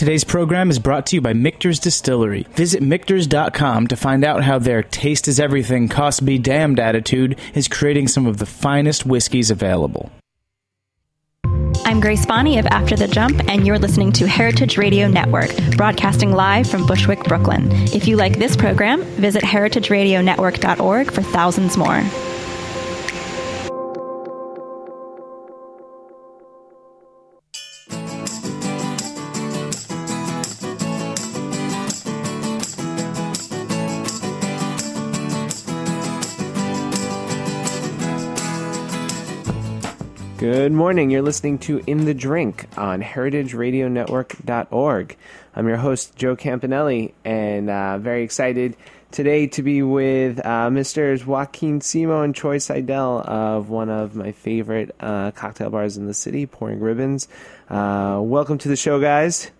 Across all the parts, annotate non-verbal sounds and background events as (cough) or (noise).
Today's program is brought to you by Michter's Distillery. Visit Michters.com to find out how their taste is everything, cost be damned attitude is creating some of the finest whiskeys available. I'm Grace Bonney of After the Jump, and you're listening to Heritage Radio Network, broadcasting live from Bushwick, Brooklyn. If you like this program, visit heritageradionetwork.org for thousands more. Good morning. You're listening to In the Drink on heritageradionetwork.org. I'm your host, Joe Campanale, and uh, very excited today to be with uh, Mr. Joaquin Simo and Troy Sidle of one of my favorite uh, cocktail bars in the city, Pouring Ribbons. Uh, welcome to the show, guys.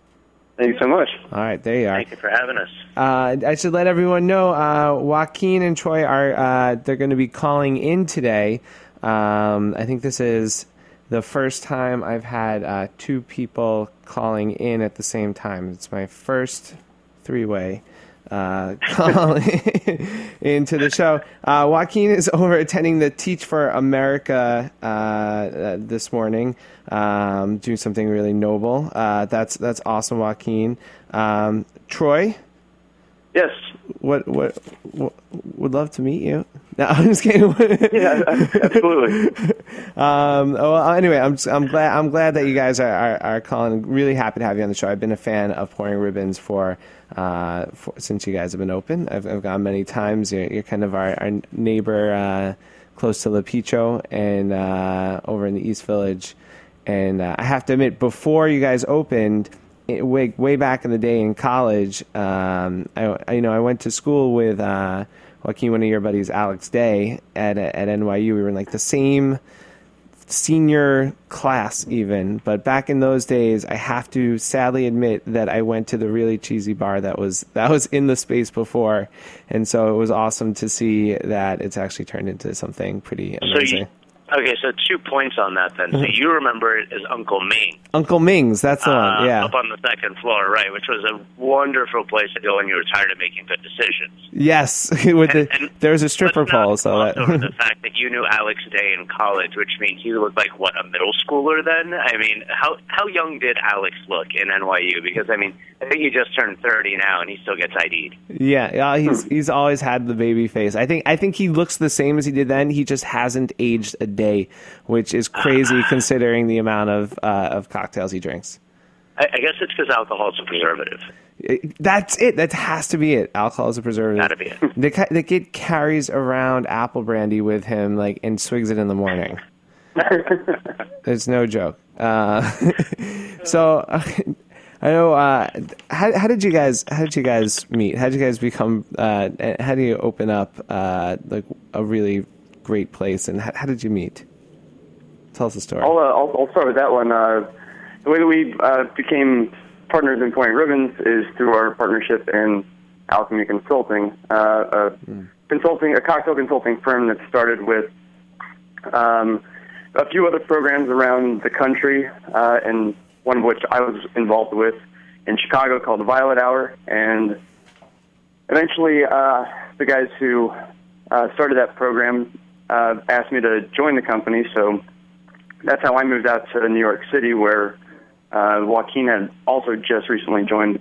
Thank you so much. All right, there you are. Thank you for having us. Uh, I should let everyone know uh, Joaquin and Troy are uh, they're going to be calling in today. Um, I think this is the first time I've had uh, two people calling in at the same time. It's my first three way uh, (laughs) call into the show. Uh, Joaquin is over attending the Teach for America uh, uh, this morning, um, doing something really noble. Uh, that's that's awesome, Joaquin. Um, Troy. Yes. What, what, what would love to meet you. (laughs) No, I'm just kidding. (laughs) yeah, absolutely. um, well, anyway, I'm I'm glad I'm glad that you guys are, are, are calling. Really happy to have you on the show. I've been a fan of pouring ribbons for, uh, for since you guys have been open. I've, I've gone many times. You're, you're kind of our, our neighbor, uh, close to L'Apicio and uh, over in the East Village. And uh, I have to admit, before you guys opened, way way back in the day in college, um, I, I, you know I went to school with uh, Joaquin, one of your buddies, Alex Day at at NYU. We were in like the same senior class even. But back in those days i have to sadly admit that i went to the really cheesy bar that was that was in the space before. And so it was awesome to see that it's actually turned into something pretty amazing so you, Okay, so two points on that then. So you remember it as Uncle Ming. Uncle Ming's, that's the uh, one, yeah. Up on the second floor, right, which was a wonderful place to go when you were tired of making good decisions. Yes, (laughs) with And- the, and there was a stripper pole, so that over the (laughs) fact that you knew Alex Day in college, which means he looked like what a middle schooler. Then I mean, how how young did Alex look in NYU? Because I mean, I think he just turned thirty now, and he still gets ID'd. yeah, yeah, he's he's always had the baby face. I think I think he looks the same as he did then. He just hasn't aged a day, which is crazy (sighs) considering the amount of uh, of cocktails he drinks. I, I guess it's because alcohol is a preservative. It- that's it. That has to be it. Alcohol is a preservative. Gotta be it. The, the kid carries around apple brandy with him, like, and swigs it in the morning. (laughs) It's no joke. Uh, (laughs) so, (laughs) I know. Uh, how, how did you guys? How did you guys meet? How did you guys become? Uh, how do you open up uh, like a really great place? And how, how did you meet? Tell us the story. I'll, uh, I'll, I'll start with that one. Uh, the way that we uh, became partners in Pouring Ribbons is through our partnership in Alchemy Consulting, uh, a consulting, a cocktail consulting firm that started with um, a few other programs around the country, uh, and one of which I was involved with in Chicago called the Violet Hour, and eventually uh, the guys who uh, started that program uh, asked me to join the company, so that's how I moved out to New York City, where uh, Joaquin had also just recently joined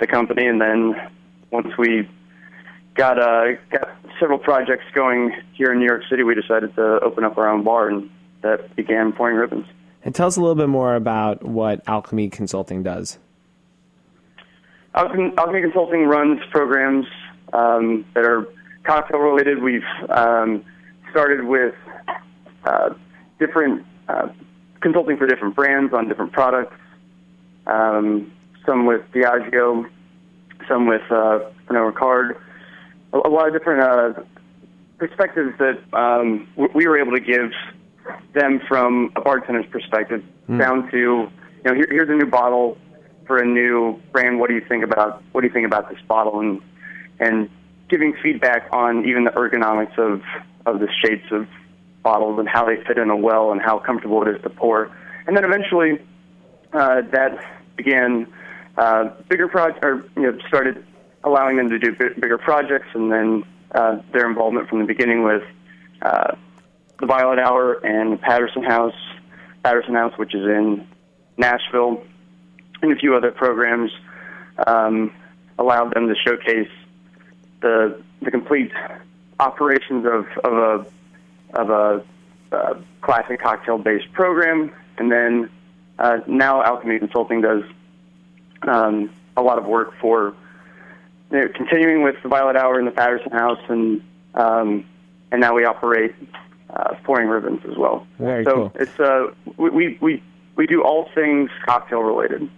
the company, and then once we got uh, got several projects going here in New York City, we decided to open up our own bar, and that began Pouring Ribbons. And tell us a little bit more about what Alchemy Consulting does. Alchemy, Alchemy Consulting runs programs um, that are cocktail related. We've um, started with uh, different uh, consulting for different brands on different products. Um, some with Diageo, some with uh, Pernod Ricard. A, a lot of different uh, perspectives that um, w- we were able to give them from a bartender's perspective, down to you know here, here's a new bottle for a new brand. What do you think about what do you think about this bottle and and giving feedback on even the ergonomics of of the shapes of bottles and how they fit in a well and how comfortable it is to pour. And then eventually uh, that began uh, bigger projects, or you know, started allowing them to do b- bigger projects, and then uh, their involvement from the beginning with uh, the Violet Hour and Patterson House, Patterson House, which is in Nashville, and a few other programs, um, allowed them to showcase the the complete operations of of a of a uh, classic cocktail based program, and then uh, now Alchemy Consulting does um, a lot of work for you know, continuing with the Violet Hour in the Patterson House, and um, and now we operate uh, pouring ribbons as well. Very so cool. it's uh, we, we we we do all things cocktail related.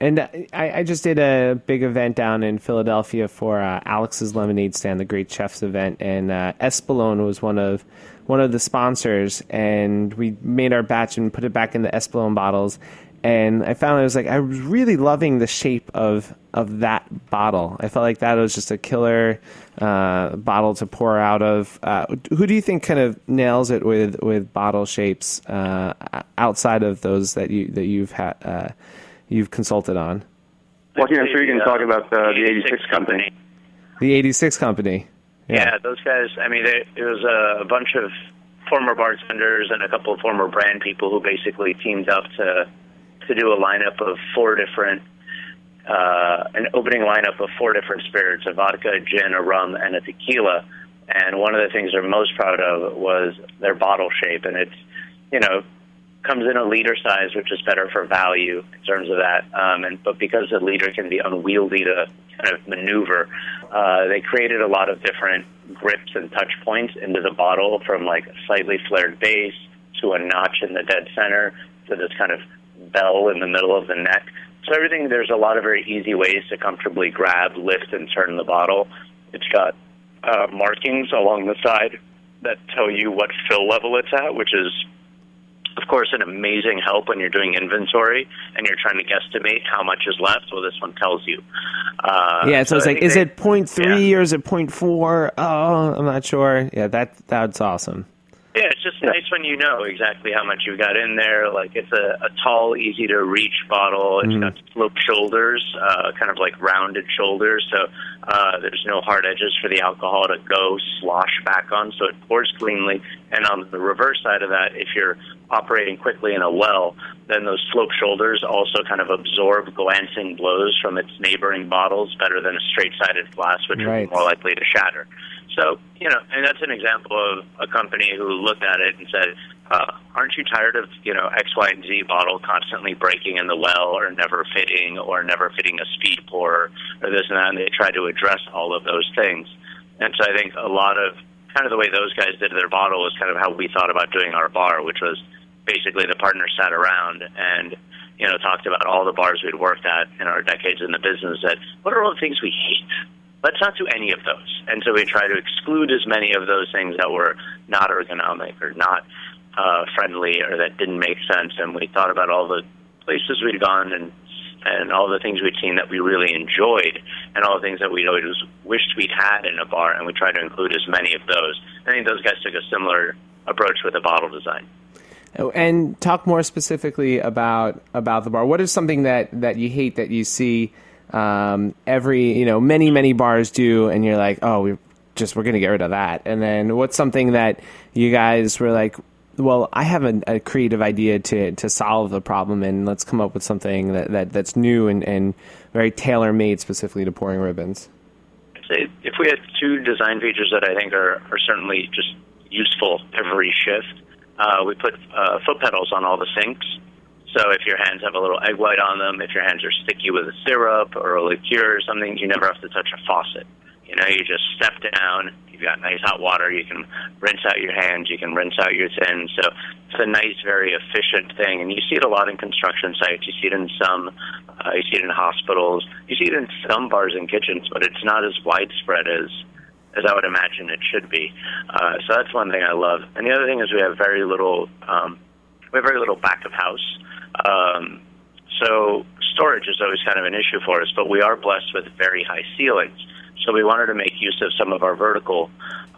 And uh, I, I just did a big event down in Philadelphia for uh, Alex's Lemonade Stand, the Great Chefs event, and uh, Espolone was one of one of the sponsors. And we made our batch and put it back in the Espolone bottles. And I found I was like I was really loving the shape of of that bottle. I felt like that was just a killer uh, bottle to pour out of. Uh, who do you think kind of nails it with with bottle shapes uh, outside of those that you that you've had? You've consulted on? Well, I'm sure you can Uh, talk about uh, the 86 company. The 86 company. Yeah, those guys. I mean, it, it was a, a bunch of former bartenders and a couple of former brand people who basically teamed up to to do a lineup of four different, uh, an opening lineup of four different spirits: a vodka, a gin, a rum, and a tequila. And one of the things they're most proud of was their bottle shape, and it's, you know, comes in a liter size, which is better for value in terms of that. Um, and but because the liter can be unwieldy to kind of maneuver, uh, they created a lot of different grips and touch points into the bottle, from like a slightly flared base to a notch in the dead center to this kind of bell in the middle of the neck. So everything there's a lot of very easy ways to comfortably grab, lift, and turn the bottle. It's got uh, markings along the side that tell you what fill level it's at, which is of course, an amazing help when you're doing inventory and you're trying to guesstimate how much is left. Well, this one tells you. Uh, yeah, so, it's like, is they- it point three or is it point four? Oh, I'm not sure. Yeah, that that's awesome. Yeah, it's just nice when you know exactly how much you got in there. Like it's a, a tall, easy to reach bottle. It's got sloped shoulders, uh, kind of like rounded shoulders. So uh, there's no hard edges for the alcohol to go slosh back on. So it pours cleanly. And on the reverse side of that, if you're operating quickly in a well, then those sloped shoulders also kind of absorb glancing blows from its neighboring bottles better than a straight-sided glass, which Right. is more likely to shatter. So, you know, and that's an example of a company who looked at it and said, uh, aren't you tired of, you know, X, Y, and Z bottle constantly breaking in the well or never fitting or never fitting a speed pour or this and that? And they tried to address all of those things. And so I think a lot of kind of the way those guys did their bottle was kind of how we thought about doing our bar, which was basically the partners sat around and, you know, talked about all the bars we'd worked at in our decades in the business that what are all the things we hate? Let's not do any of those. And so we try to exclude as many of those things that were not ergonomic or not uh, friendly or that didn't make sense. And we thought about all the places we'd gone and and all the things we'd seen that we really enjoyed, and all the things that we'd always wished we'd had in a bar, and we tried to include as many of those. I think those guys took a similar approach with the bottle design. Oh, And talk more specifically about about the bar. What is something that that you hate that you see um, every you know many many bars do, and you're like, oh, we just we're gonna get rid of that. And then what's something that you guys were like, well, I have a, a creative idea to to solve the problem, and let's come up with something that, that that's new and, and very tailor made specifically to pouring ribbons. If we had two design features that I think are, are certainly just useful every shift, uh, we put uh, foot pedals on all the sinks. So if your hands have a little egg white on them, if your hands are sticky with a syrup or a liqueur or something, you never have to touch a faucet. You know, you just step down. You've got nice hot water. You can rinse out your hands. You can rinse out your tins. So it's a nice, very efficient thing. And you see it a lot in construction sites. You see it in some. Uh, you see it in hospitals. You see it in some bars and kitchens, but it's not as widespread as as I would imagine it should be. Uh, so that's one thing I love. And the other thing is we have very little. Um, we have very little back of house. Um, so storage is always kind of an issue for us, but we are blessed with very high ceilings. So we wanted to make use of some of our vertical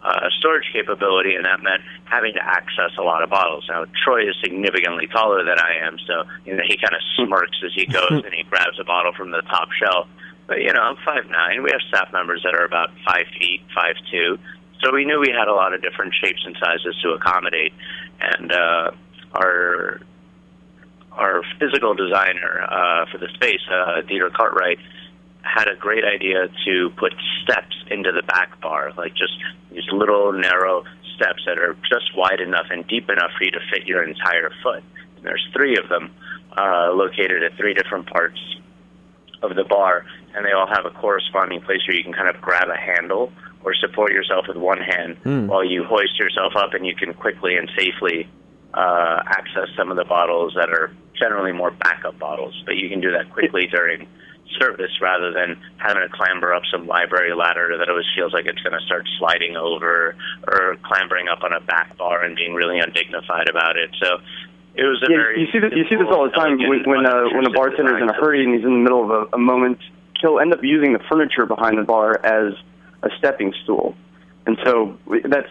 uh, storage capability, and that meant having to access a lot of bottles. Now, Troy is significantly taller than I am, so you know he kind of (laughs) smirks as he goes and he grabs a bottle from the top shelf. But you know, I'm five nine. We have staff members that are about five feet, five two. So we knew we had a lot of different shapes and sizes to accommodate, and uh, our our physical designer uh, for the space, uh, Dieter Cartwright, had a great idea to put steps into the back bar, like just these little narrow steps that are just wide enough and deep enough for you to fit your entire foot. And there's three of them uh, located at three different parts of the bar, and they all have a corresponding place where you can kind of grab a handle or support yourself with one hand Hmm. while you hoist yourself up, and you can quickly and safely uh, access some of the bottles that are generally more backup bottles. But you can do that quickly during service rather than having to clamber up some library ladder that always feels like it's going to start sliding over or clambering up on a back bar and being really undignified about it. So it was a Yeah, very you see this, you see this all the time when when, uh, when a bartender's in a hurry and he's in the middle of a, a moment. He'll end up using the furniture behind the bar as a stepping stool, and so that's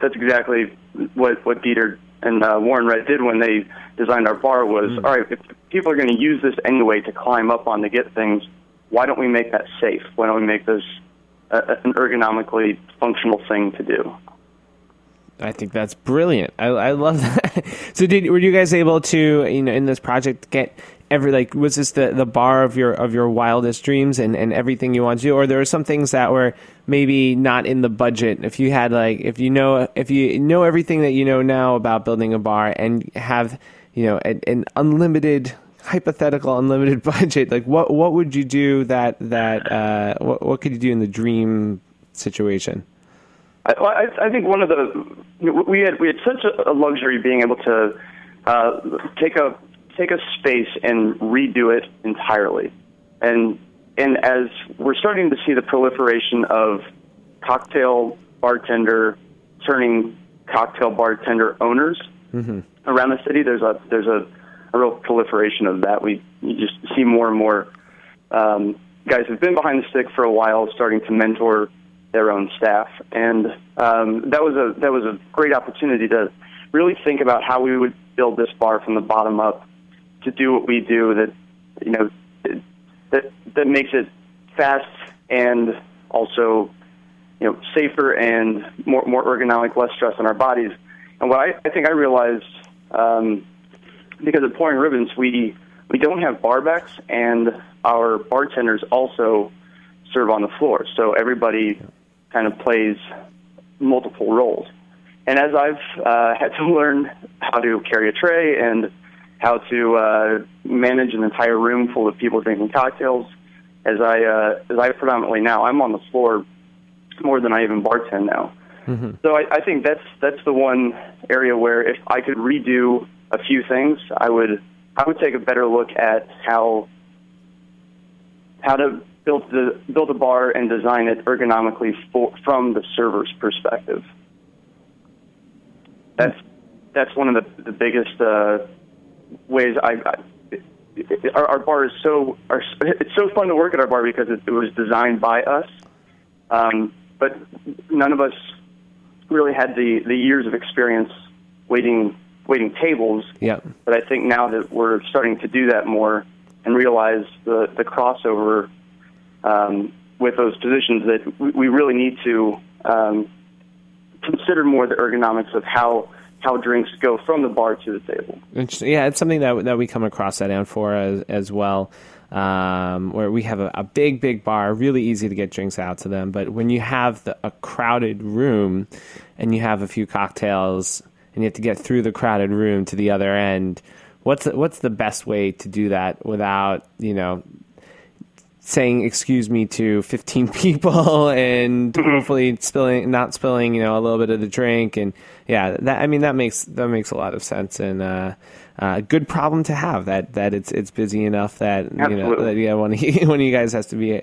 that's exactly what what Dieter and uh, Warren Red did when they designed our bar. Was all right if people are going to use this anyway to climb up on to get things. Why don't we make that safe? Why don't we make this uh, an ergonomically functional thing to do? I think that's brilliant. I, I love that. (laughs) so, did were you guys able to, you know, in this project, get every like was this the, the bar of your of your wildest dreams and, and everything you want to do, or there were some things that were maybe not in the budget? If you had like, if you know, if you know everything that you know now about building a bar and have, you know, an, an unlimited hypothetical unlimited (laughs) budget, like what what would you do that that uh, what what could you do in the dream situation? I, I, I think one of the we had we had such a, luxury being able to uh, take a take a space and redo it entirely, and and as we're starting to see the proliferation of cocktail bartender turning cocktail bartender owners around the city, there's a there's a, a real proliferation of that. We you just see more and more um, guys who've been behind the stick for a while starting to mentor their own staff, and um, that was a that was a great opportunity to really think about how we would build this bar from the bottom up to do what we do that you know that that makes it fast and also you know safer and more more ergonomic, less stress on our bodies. And what I, I think I realized um, because of pouring ribbons, we we don't have barbacks, and our bartenders also serve on the floor. So everybody kind of plays multiple roles. And as I've uh, had to (laughs) learn how to carry a tray and how to uh, manage an entire room full of people drinking cocktails, as I uh, as I predominantly now, I'm on the floor more than I even bartend now. So I, I think that's that's the one area where if I could redo a few things, I would I would take a better look at how how to build the build a bar and design it ergonomically for, from the server's perspective. That's that's one of the the biggest uh, ways I. I our, our bar is so our, it's so fun to work at our bar because it, it was designed by us, um, but none of us really had the, the years of experience waiting waiting tables. Yeah. But I think now that we're starting to do that more and realize the the crossover um, with those positions, that we, really need to um, consider more the ergonomics of how how drinks go from the bar to the table. Yeah, it's something that that we come across that for as as well. Um, where we have a, a big, big bar, really easy to get drinks out to them. But when you have the, a crowded room and you have a few cocktails and you have to get through the crowded room to the other end, what's what's the best way to do that without you know saying excuse me to 15 (laughs) people and hopefully spilling not spilling you know a little bit of the drink and yeah that i mean that makes that makes a lot of sense and uh uh, good problem to have that that it's it's busy enough that you know that yeah one of you, (laughs) one of you guys has to be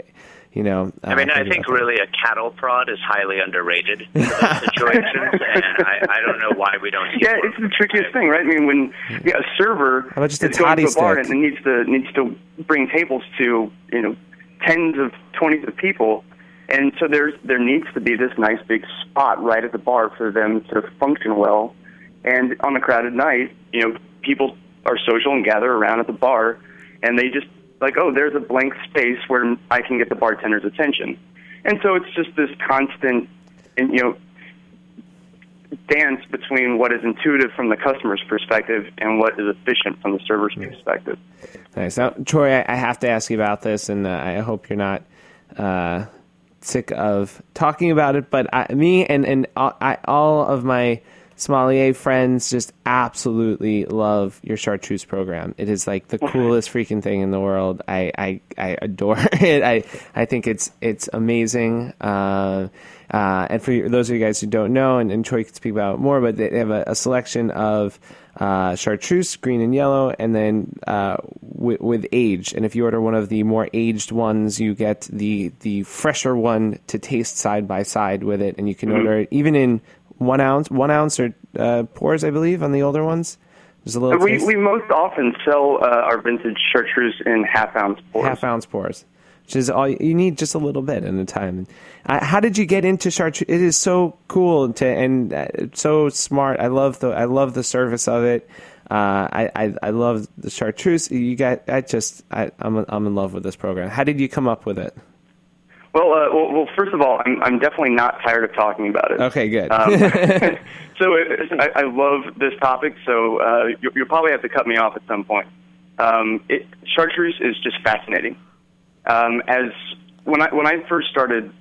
you know uh, I mean, I think about that. really a cattle prod is highly underrated for those (laughs) situations, and I, I don't know why we don't. see Yeah, it's the trickiest thing, right? I mean, when yeah, a server How about just a is going to a bar stick? and needs to needs to bring tables to you know tens of twenties of people, And so there's there needs to be this nice big spot right at the bar for them to function well. And on a crowded night, you know, people are social and gather around at the bar, and they just like, oh, there's a blank space where I can get the bartender's attention. And so it's just this constant, and you know, dance between what is intuitive from the customer's perspective and what is efficient from the server's perspective. Nice. Now, Troy, I, I have to ask you about this, and uh, I hope you're not uh, sick of talking about it. But I, me and and all, I, all of my sommelier friends just absolutely love your chartreuse program. It is like the coolest freaking thing in the world. I I, I adore (laughs) it. I I think it's it's amazing. Uh, uh, and for those of you guys who don't know, and, and Troy can speak about it more, but they have a, a selection of uh, chartreuse, green and yellow, and then uh, with, with age. And if you order one of the more aged ones, you get the the fresher one to taste side by side with it, and you can order it even in one ounce, one ounce or uh, pours, I believe, on the older ones. There's a little. We taste. we most often sell uh, our vintage chartreuse in half ounce pours. half ounce pours, which is all you need, just a little bit at a time. Uh, how did you get into chartreuse? It is so cool to and uh, so smart. I love the I love the service of it. Uh, I, I I love the chartreuse. You got I just I I'm I'm in love with this program. How did you come up with it? Well, uh, well, well, first of all, I'm I'm definitely not tired of talking about it. Okay, good. Um, (laughs) (laughs) so it, I, I love this topic. So uh, you, you'll probably have to cut me off at some point. Um, it, chartreuse is just fascinating. Um, as when I when I first started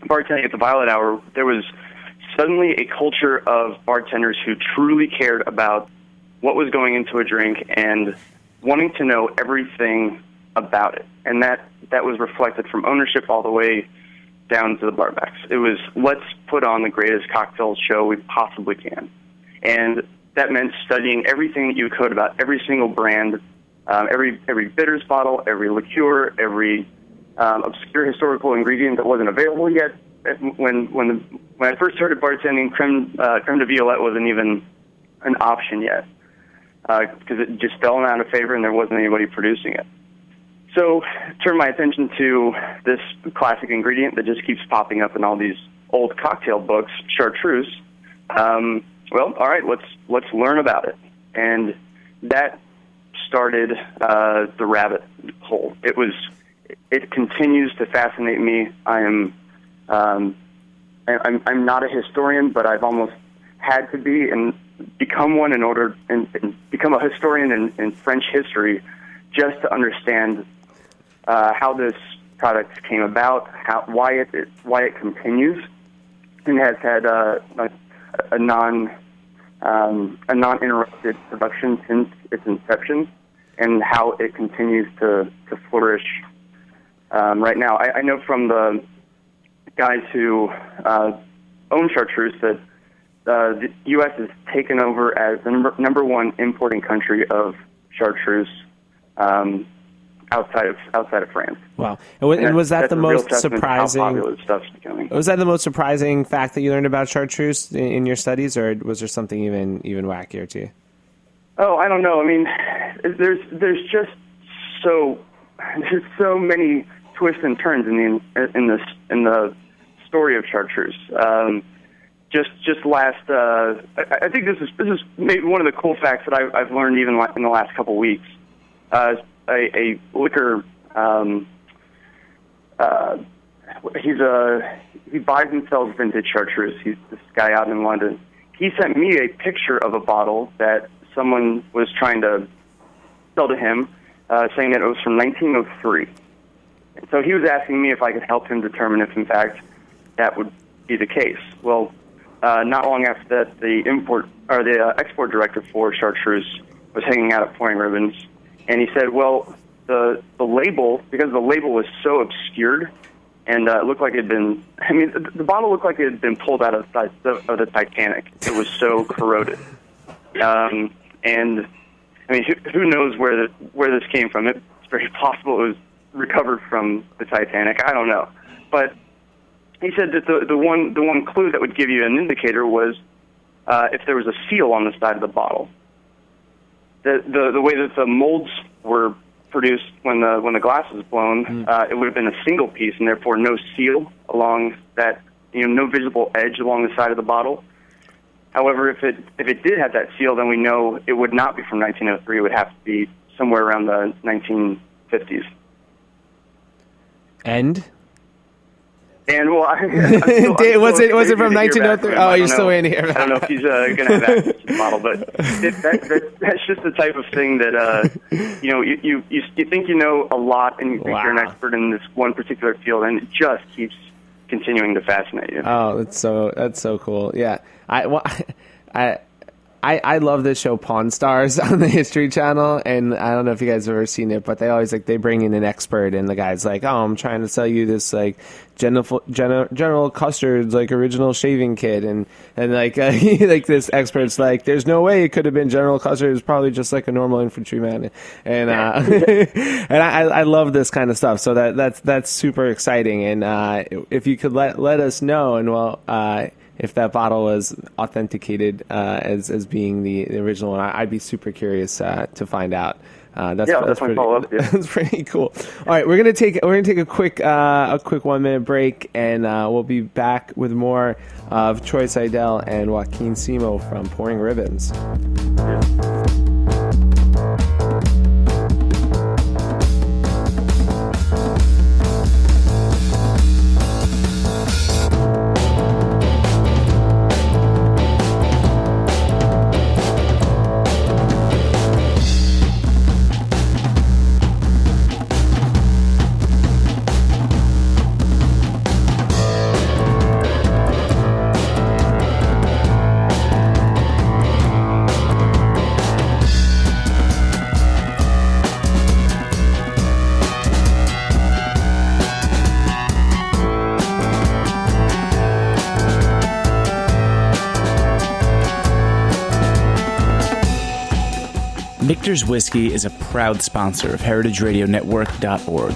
bartending at the Violet Hour, there was suddenly a culture of bartenders who truly cared about what was going into a drink and wanting to know everything about it, and that that was reflected from ownership all the way down to the barbacks. It was let's put on the greatest cocktail show we possibly can, and that meant studying everything that you could about every single brand, um, every every bitters bottle, every liqueur, every um, obscure historical ingredient that wasn't available yet. When when the, when I first started bartending, creme uh, creme de violette wasn't even an option yet because it just fell out of favor and there wasn't anybody producing it. So turned my attention to this classic ingredient that just keeps popping up in all these old cocktail books, chartreuse. Um, well, all right, let's let's learn about it, and that started uh, the rabbit hole. It was it continues to fascinate me. I am um, I'm I'm not a historian, but I've almost had to be and become one in order and, and become a historian in, in French history, just to understand uh, how this product came about, how why it, it why it continues, and has had uh, a, a non um, a non interrupted production since its inception, and how it continues to to flourish um, right now. I, I know from the guys who uh, own chartreuse that uh, the U.S. has taken over as the number, number one importing country of chartreuse um, outside of outside of France. Wow. And, wa- and was that the most testament to how surprising? stuff's. Was that the most surprising fact that you learned about chartreuse in, in your studies, or was there something even even wackier to you? Oh, I don't know. I mean, there's there's just so there's so many twists and turns in the in this in the story of chartreuse. Um, just just last, uh, I, I think this is this is maybe one of the cool facts that I, I've learned even in the last couple weeks. Uh, a, a liquor, um, uh, he's a he buys and sells vintage chartreuse. He's this guy out in London. He sent me a picture of a bottle that someone was trying to sell to him, uh, saying that it was from 1903. And so he was asking me if I could help him determine if, in fact, that would be the case. Well, uh, not long after that, the import or the uh, export director for chartreuse was hanging out at Pouring Ribbons, and he said, "Well, the the label because the label was so obscured." And uh, it looked like it had been. I mean, the, the bottle looked like it had been pulled out of the, of the Titanic. It was so (laughs) corroded. Um, and I mean, who, who knows where the, where this came from? It's very possible it was recovered from the Titanic. I don't know, but he said that the the one the one clue that would give you an indicator was uh, if there was a seal on the side of the bottle. The the the way that the molds were produced when the when the glass was blown, uh, it would have been a single piece, and therefore no seal along that, you know, no visible edge along the side of the bottle. However, if it if it did have that seal, then we know it would not be from 1903. It would have to be somewhere around the 1950s. And And well, I, (laughs) (laughs) still, was it- was it from waiting to hear back 1903? Oh, you're still know. to hear I don't know if he's uh, going to have access (laughs) to the model, but it, that, that, that's just the type of thing that uh, you know you, you you you think you know a lot and you think you're an expert in this one particular field, and it just keeps continuing to fascinate you. Oh, that's so that's so cool. Yeah, I well, (laughs) I. I, I love this show Pawn Stars (laughs) on the History Channel, and I don't know if you guys have ever seen it, but they always like they bring in an expert, and the guy's like, "Oh, I'm trying to sell you this like General General, General Custer's like original shaving kit," and and like (laughs) uh, like this expert's like, "There's no way it could have been General Custer. It was probably just like a normal infantryman," and uh, and I, I love this kind of stuff. So that that's that's super exciting, and uh, if you could let let us know, and well. Uh, if that bottle was authenticated uh, as as being the, the original one, I, I'd be super curious uh, to find out. Uh, that's Yeah, that's pretty, follow up, yeah. (laughs) that's pretty cool. All right, we're gonna take we're gonna take a quick uh, a quick one minute break, and uh, we'll be back with more of Troy Sidle and Joaquin Simo from Pouring Ribbons. Michter's Whiskey is a proud sponsor of HeritageRadioNetwork.org.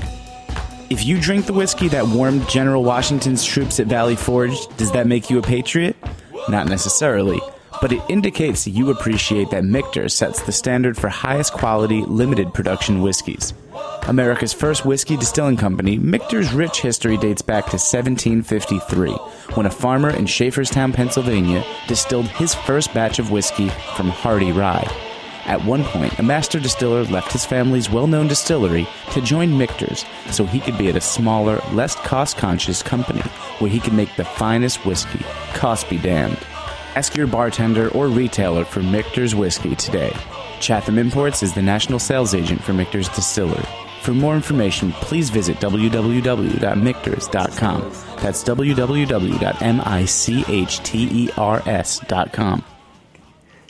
If you drink the whiskey that warmed General Washington's troops at Valley Forge, does that make you a patriot? Not necessarily, but it indicates you appreciate that Michter sets the standard for highest quality, limited production whiskeys. America's first whiskey distilling company, Michter's rich history dates back to 1753, when a farmer in Schaefferstown, Pennsylvania, distilled his first batch of whiskey from Hardy Rye. At one point, a master distiller left his family's well known distillery to join Michter's so he could be at a smaller, less cost conscious company where he could make the finest whiskey. Cost be damned. Ask your bartender or retailer for Michter's whiskey today. Chatham Imports is the national sales agent for Michter's Distillery. For more information, please visit www.michters.com. That's www.michters.com.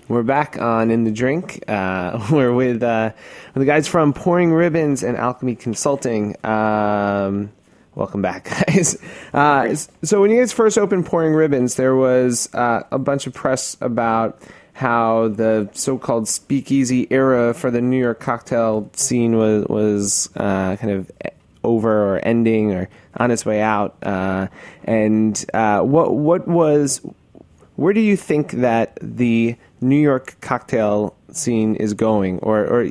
We're back on In the Drink. Uh, (laughs) we're with, uh, with the guys from Pouring Ribbons and Alchemy Consulting. Um, welcome back, (laughs) guys. Uh, so, when you guys first opened Pouring Ribbons, there was uh, a bunch of press about how the so-called speakeasy era for the New York cocktail scene was was uh, kind of over or ending or on its way out. Uh, and uh, what what was where do you think that the New York cocktail scene is going, or, or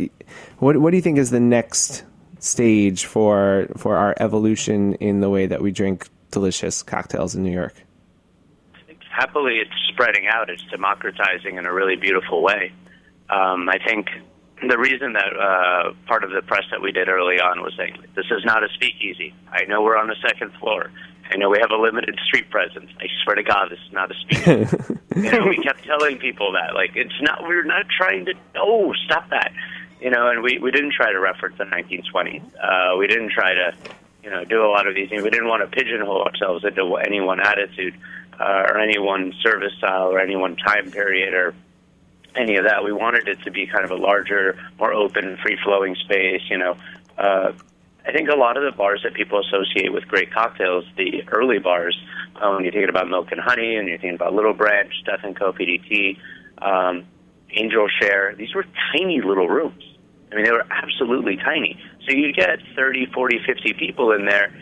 what, what do you think is the next stage for for our evolution in the way that we drink delicious cocktails in New York? happily it's spreading out. It's democratizing in a really beautiful way. Um, I think the reason that uh, part of the press that we did early on was saying this is not a speakeasy. I know we're on the second floor. I know we have a limited street presence. I swear to God, this is not a speakeasy. (laughs) you know, we kept telling people that like it's not. We're not trying to. Oh, stop that. You know, and we we didn't try to reference the 1920s. Uh, we didn't try to you know do a lot of these things. We didn't want to pigeonhole ourselves into any one attitude uh, or any one service style or any one time period or any of that. We wanted it to be kind of a larger, more open, free flowing space. You know, uh, I think a lot of the bars that people associate with great cocktails, the early bars, uh, when you're thinking about Milk and Honey and you're thinking about Little Branch, Death and Co. PDT, um, Angel Share, these were tiny little rooms. I mean, they were absolutely tiny. So you get 30, 40, 50 people in there,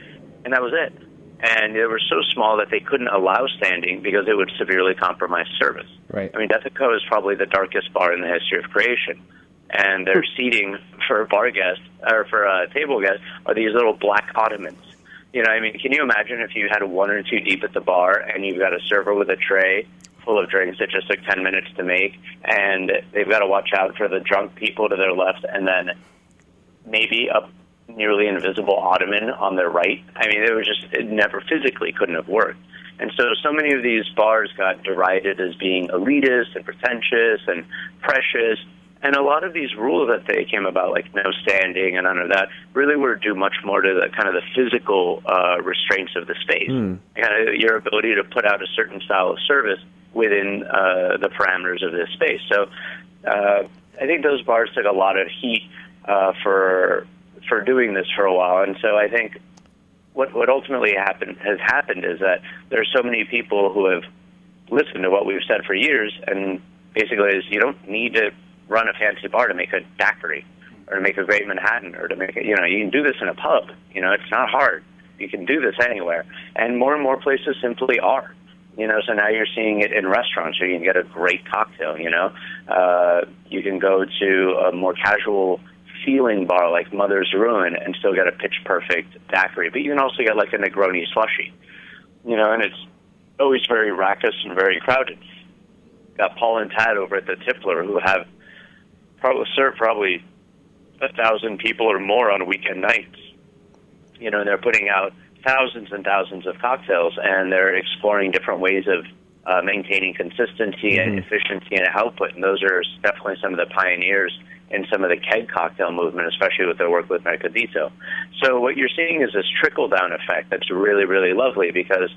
and that was it. And they were so small that they couldn't allow standing because it would severely compromise service. Right. I mean, Death and Co. is probably the darkest bar in the history of creation. And their seating for bar guests or for uh, table guests are these little black ottomans. You know, I mean, can you imagine if you had one or two deep at the bar and you've got a server with a tray full of drinks that just took 10 minutes to make, and they've got to watch out for the drunk people to their left, and then maybe a nearly invisible ottoman on their right. I mean, it was just, it never physically couldn't have worked. And so, so many of these bars got derided as being elitist and pretentious and precious. And a lot of these rules that they came about, like no standing and none of that, really were due much more to the kind of the physical uh, restraints of the space, mm. kind of your ability to put out a certain style of service within uh, the parameters of this space. So, uh, I think those bars took a lot of heat uh, for for doing this for a while, and so I think what what ultimately happened has happened is that there are so many people who have listened to what we've said for years, and basically is you don't need to run a fancy bar to make a daiquiri or to make a great Manhattan or to make it. You know, you can do this in a pub. You know, it's not hard. You can do this anywhere, and more and more places simply are. You know, so now you're seeing it in restaurants, so you can get a great cocktail. You know, uh, you can go to a more casual feeling bar like Mother's Ruin and still get a pitch perfect daiquiri. But you can also get like a Negroni slushy, you know, and it's always very raucous and very crowded. Got Paul and Tad over at the Tippler who have probably serve probably a thousand people or more on weekend nights. You know, and they're putting out thousands and thousands of cocktails, and they're exploring different ways of uh, maintaining consistency mm-hmm. and efficiency and output. And those are definitely some of the pioneers in some of the keg cocktail movement, especially with their work with Mercadito. So what you're seeing is this trickle down effect that's really, really lovely because,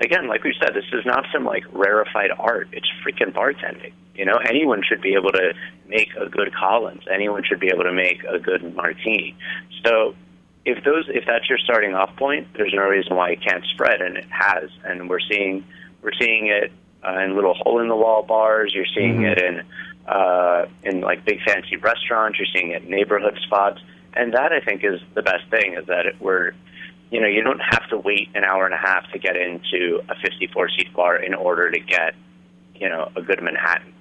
again, like we said, this is not some like rarefied art. It's freaking bartending. You know, anyone should be able to make a good Collins. Anyone should be able to make a good martini. So if those, if that's your starting off point, there's no reason why it can't spread, and it has. And we're seeing, we're seeing it uh, in little hole in the wall bars. You're seeing mm-hmm. it in uh, in like big fancy restaurants. You're seeing it in neighborhood spots, and that I think is the best thing is that it, we're, you know, you don't have to wait an hour and a half to get into a 54 seat bar in order to get, you know, a good Manhattan.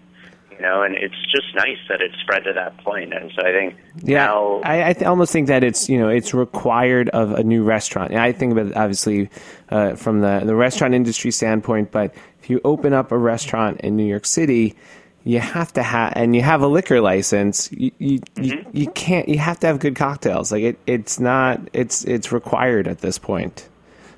You know, and it's just nice that it's spread to that point. And so I think yeah, now, I, I th- almost think that it's you know it's required of a new restaurant. And I think about it obviously uh, from the the restaurant industry standpoint, but if you open up a restaurant in New York City, you have to have and you have a liquor license you you, mm-hmm. you, you can't you have to have good cocktails like it it's not it's it's required at this point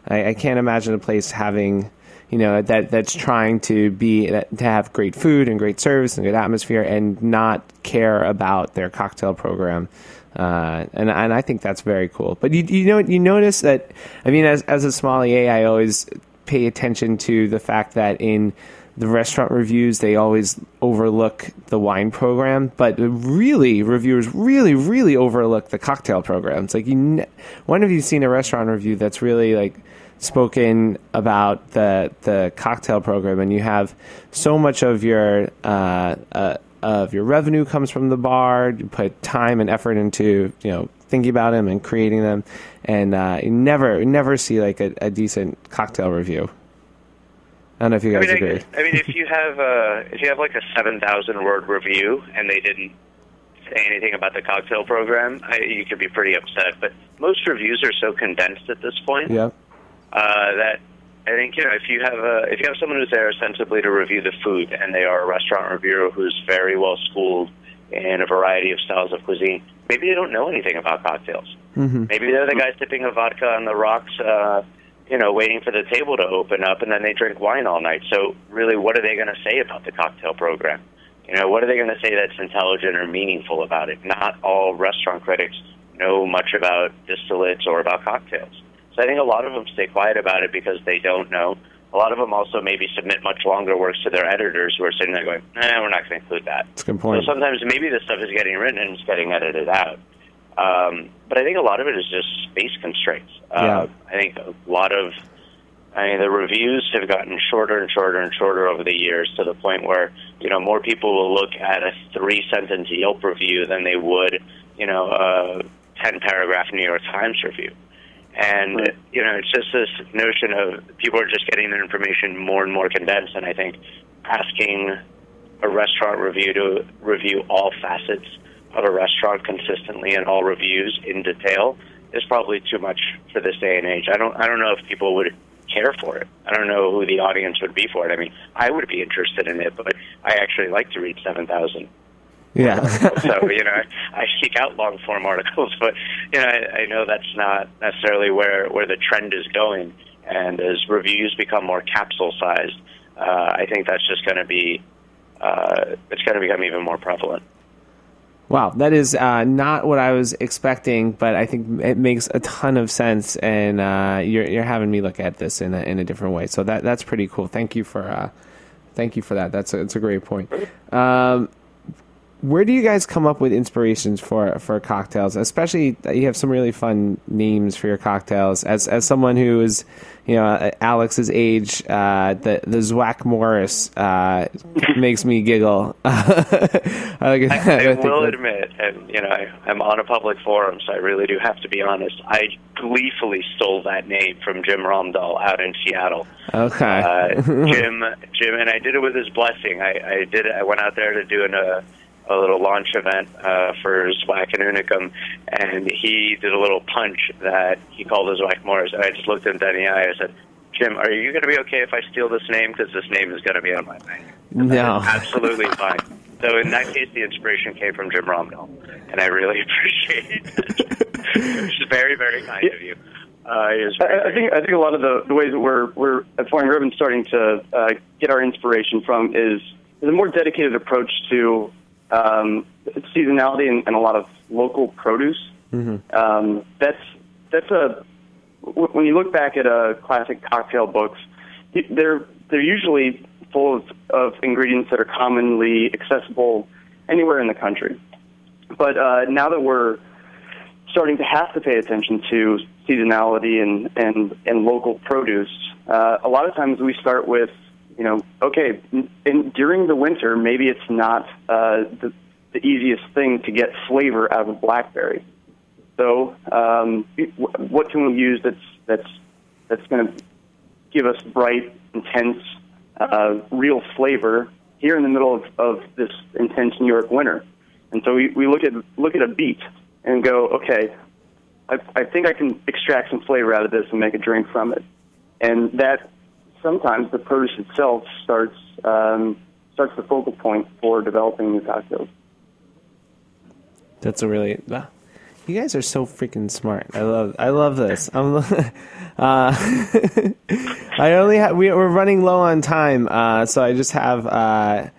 I, I can't imagine a place having you know that that's trying to be to have great food and great service and good atmosphere and not care about their cocktail program uh, and and I think that's very cool. But you you know you notice that I mean as as a sommelier I always pay attention to the fact that in the restaurant reviews they always overlook the wine program but really reviewers really really overlook the cocktail programs like you ne- when have you seen a restaurant review that's really like spoken about the the cocktail program and you have so much of your uh, uh, of your revenue comes from the bar you put time and effort into you know thinking about them and creating them and uh, you never never see like a, a decent cocktail review I don't know if you guys I mean, agree. I, I mean, if you have uh, if you have like a seven thousand word review and they didn't say anything about the cocktail program, I, you could be pretty upset. But most reviews are so condensed at this point yeah. Uh, that I think you know if you have a if you have someone who's there ostensibly to review the food and they are a restaurant reviewer who's very well schooled in a variety of styles of cuisine, maybe they don't know anything about cocktails. Mm-hmm. Maybe they're the guys sipping a vodka on the rocks. Uh, you know, waiting for the table to open up, and then they drink wine all night. So, really, what are they going to say about the cocktail program? You know, what are they going to say that's intelligent or meaningful about it? Not all restaurant critics know much about distillates or about cocktails. So, I think a lot of them stay quiet about it because they don't know. A lot of them also maybe submit much longer works to their editors who are sitting there going, "Eh, we're not going to include that." That's a good point. So sometimes maybe the stuff is getting written and it's getting edited out. Um, but I think a lot of it is just space constraints. Uh, yeah. I think a lot of, I mean, the reviews have gotten shorter and shorter and shorter over the years to the point where, you know, more people will look at a three sentence Yelp review than they would, you know, a 10 paragraph New York Times review. And, Right. you know, it's just this notion of people are just getting their information more and more condensed. And I think asking a restaurant review to review all facets of a restaurant consistently in all reviews in detail is probably too much for this day and age. I don't I don't know if people would care for it. I don't know who the audience would be for it. I mean, I would be interested in it, but I actually like to read 7,000 Yeah. (laughs) so you know, I seek out long form (laughs) articles, but you know, I, I know that's not necessarily where where the trend is going. And as reviews become more capsule sized, uh, I think that's just going to be uh, it's going to become even more prevalent. Wow, that is uh, not what I was expecting, but I think it makes a ton of sense, and uh, you're you're having me look at this in a, in a different way. So that that's pretty cool. Thank you for uh, thank you for that. That's a, that's a great point. Um, where do you guys come up with inspirations for for cocktails? Especially you have some really fun names for your cocktails. As as someone who is, you know, Alex's age, uh, the the Zwack Morris uh, (laughs) makes me giggle. (laughs) I, like I, I (laughs) will that- admit, and you know, I, I'm on a public forum, so I really do have to be honest. I gleefully stole that name from Jim Romdal out in Seattle. Okay. uh, Jim, Jim, and I did it with his blessing. I, I did. I went out there to do an, uh, a little launch event uh, for Zwack and Unicum, and he did a little punch that he called the Zwack Morris. And I just looked him dead in the eye. And I said, "Jim, are you going to be okay if I steal this name? Because this name is going to be on my menu." no. Absolutely fine. So in that case, the inspiration came from Jim Romdal, and I really (laughs) appreciate it. Which is very, very kind of you. Uh, very, I, I think I think a lot of the, the ways that we're we're at Flying Ribbon starting to uh, get our inspiration from is, is a more dedicated approach to um, seasonality and, and a lot of local produce. Um, that's that's a when you look back at uh, classic cocktail books, they're they're usually full of, of ingredients that are commonly accessible anywhere in the country. But uh, now that we're starting to have to pay attention to seasonality and and, and local produce, uh, a lot of times we start with you know okay, in, in, during the winter maybe it's not uh, the the easiest thing to get flavor out of a blackberry. So, um, what can we use that's that's that's going to give us bright, intense, uh, real flavor here in the middle of, of this intense New York winter? And so we, we look at look at a beet and go, okay, I, I think I can extract some flavor out of this and make a drink from it. And that sometimes the produce itself starts um, starts the focal point for developing new cocktails. That's a really. You guys are so freaking smart. I love. I love this. I'm. (laughs) Uh, (laughs) I only have. We, we're running low on time, uh, so I just have uh,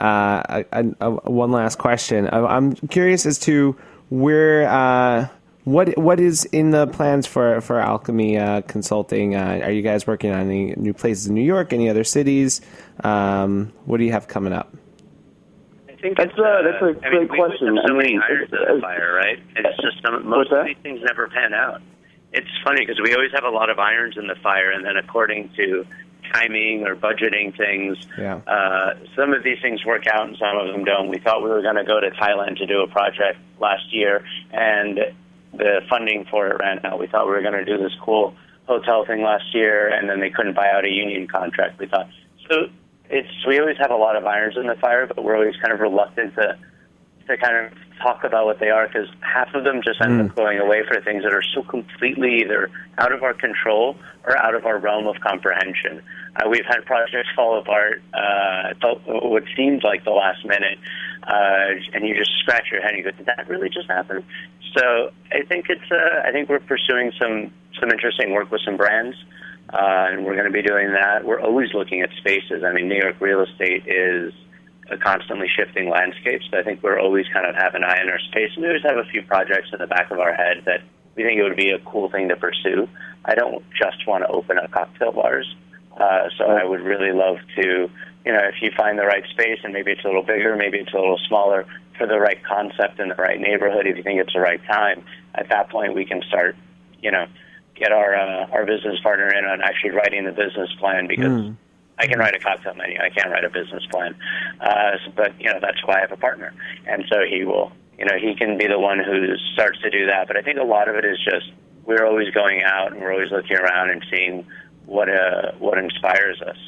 uh, a, a, a one last question. I, I'm curious as to where. Uh, what what is in the plans for for Alchemy uh, Consulting? Uh, are you guys working on any new places in New York? Any other cities? Um, what do you have coming up? I think That's it's, a- that's a I mean, great we question. put so I mean, irons in it's- the fire, right? It's just some, most of these things never pan out. It's funny because we always have a lot of irons in the fire, and then according to timing or budgeting things, Yeah. uh, some of these things work out and some of them don't. We thought we were going to go to Thailand to do a project last year, and the funding for it ran out. We thought we were going to do this cool hotel thing last year, and then they couldn't buy out a union contract. We thought so. It's we always have a lot of irons in the fire, but we're always kind of reluctant to to kind of talk about what they are because half of them just end up going away for things that are so completely either out of our control or out of our realm of comprehension. Uh, we've had projects fall apart uh, what seems like the last minute, uh, and you just scratch your head and you go, "Did that really just happen?" So I think it's uh, I think we're pursuing some some interesting work with some brands. Uh, and we're going to be doing that. We're always looking at spaces. I mean, New York real estate is a constantly shifting landscape. So I think we're always kind of have an eye on our space. And we always have a few projects in the back of our head that we think it would be a cool thing to pursue. I don't just want to open up cocktail bars. Uh, so I would really love to, you know, if you find the right space and maybe it's a little bigger, maybe it's a little smaller for the right concept in the right neighborhood, if you think it's the right time, at that point we can start, you know, get our uh, our business partner in on actually writing the business plan because I can write a cocktail menu. I can't write a business plan. Uh, but you know that's why I have a partner, and so he will. You know, he can be the one who starts to do that. But I think a lot of it is just we're always going out and we're always looking around and seeing what uh, what inspires us.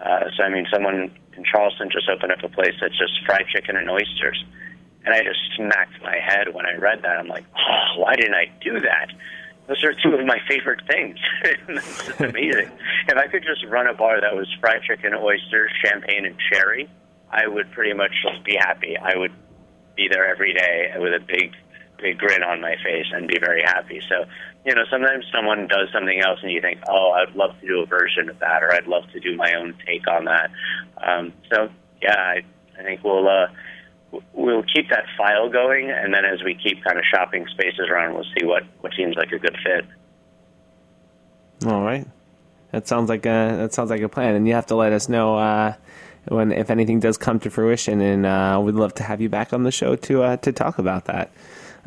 Uh, so I mean, someone in Charleston just opened up a place that's just fried chicken and oysters. And I just smacked my head when I read that. I'm like, oh, why didn't I do that? Those are two of my favorite things. (laughs) it's amazing. If I could just run a bar that was fried chicken, oysters, champagne, and cherry, I would pretty much just be happy. I would be there every day with a big, big grin on my face and be very happy. So, you know, sometimes someone does something else and you think, oh, I'd love to do a version of that, or I'd love to do my own take on that. Um, so, yeah, I, I think we'll. Uh, we'll keep that file going, and then as we keep kind of shopping spaces around, we'll see what, what seems like a good fit. All right, that sounds like a that sounds like a plan, and you have to let us know uh, when if anything does come to fruition, and uh, we'd love to have you back on the show to uh, to talk about that.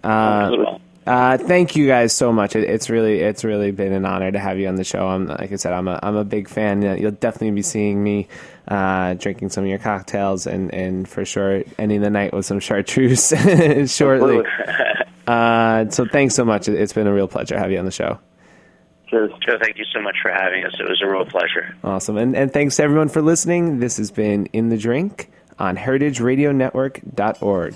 Uh, uh, thank you guys so much. It, it's really it's really been an honor to have you on the show. I'm like I said, I'm a I'm a big fan. You'll definitely be seeing me uh, drinking some of your cocktails, and, and for sure ending the night with some chartreuse (laughs) shortly. (laughs) uh, so thanks so much. It's been a real pleasure to have you on the show. Joe, thank you so much for having us. It was a real pleasure. Awesome. And, and thanks to everyone for listening. This has been In the Drink on heritageradionetwork.org.